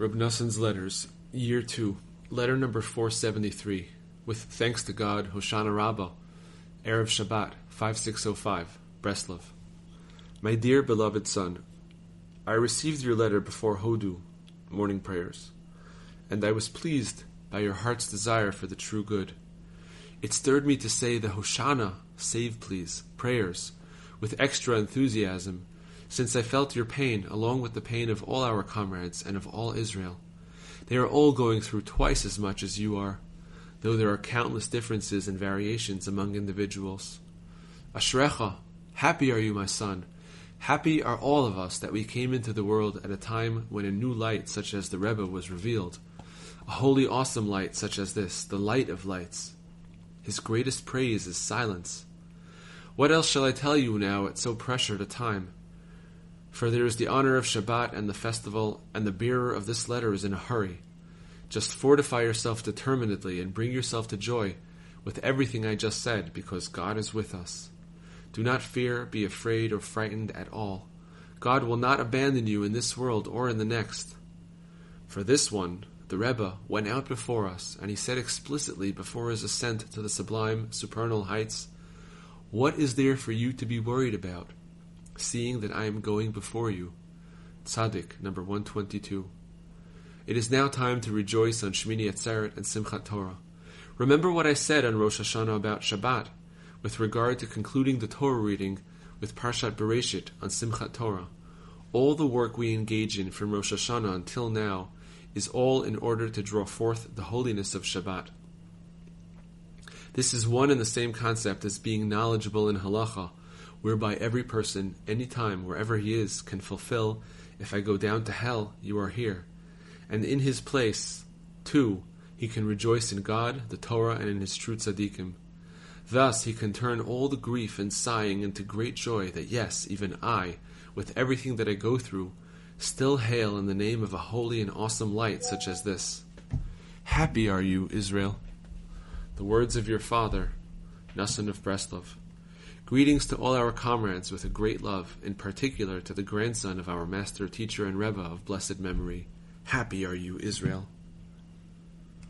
Reb Noson's Letters, Year 2, Letter number 473, with thanks to God, Hoshana Rabbah, Erev Shabbat, 5605, Breslov. My dear beloved son, I received your letter before Hodu, morning prayers, and I was pleased by your heart's desire for the true good. It stirred me to say the Hoshana, save please, prayers, with extra enthusiasm, since I felt your pain along with the pain of all our comrades and of all Israel. They are all going through twice as much as you are, though there are countless differences and variations among individuals. Ashrecha, happy are you, my son. Happy are all of us that we came into the world at a time when a new light such as the Rebbe was revealed, a holy, awesome light such as this, the light of lights. His greatest praise is silence. What else shall I tell you now at so pressured a time? For there is the honor of Shabbat and the festival, and the bearer of this letter is in a hurry. Just fortify yourself determinedly and bring yourself to joy with everything I just said, because God is with us. Do not fear, be afraid, or frightened at all. God will not abandon you in this world or in the next. For this one, the Rebbe, went out before us, and he said explicitly before his ascent to the sublime supernal heights, What is there for you to be worried about, seeing that I am going before you? Tzaddik, number 122. It is now time to rejoice on Shmini Atzeret and Simchat Torah. Remember what I said on Rosh Hashanah about Shabbat, with regard to concluding the Torah reading with Parshat Bereshit on Simchat Torah. All the work we engage in from Rosh Hashanah until now is all in order to draw forth the holiness of Shabbat. This is one and the same concept as being knowledgeable in halacha, whereby every person, any time, wherever he is, can fulfill, if I go down to hell, you are here. And in his place, too, he can rejoice in God, the Torah, and in his true tzaddikim. Thus he can turn all the grief and sighing into great joy that yes, even I, with everything that I go through, still hail in the name of a holy and awesome light such as this. Happy are you, Israel. The words of your father, Nasan of Breslov. Greetings to all our comrades with a great love, in particular to the grandson of our master, teacher, and Rebbe of blessed memory. Happy are you, Israel.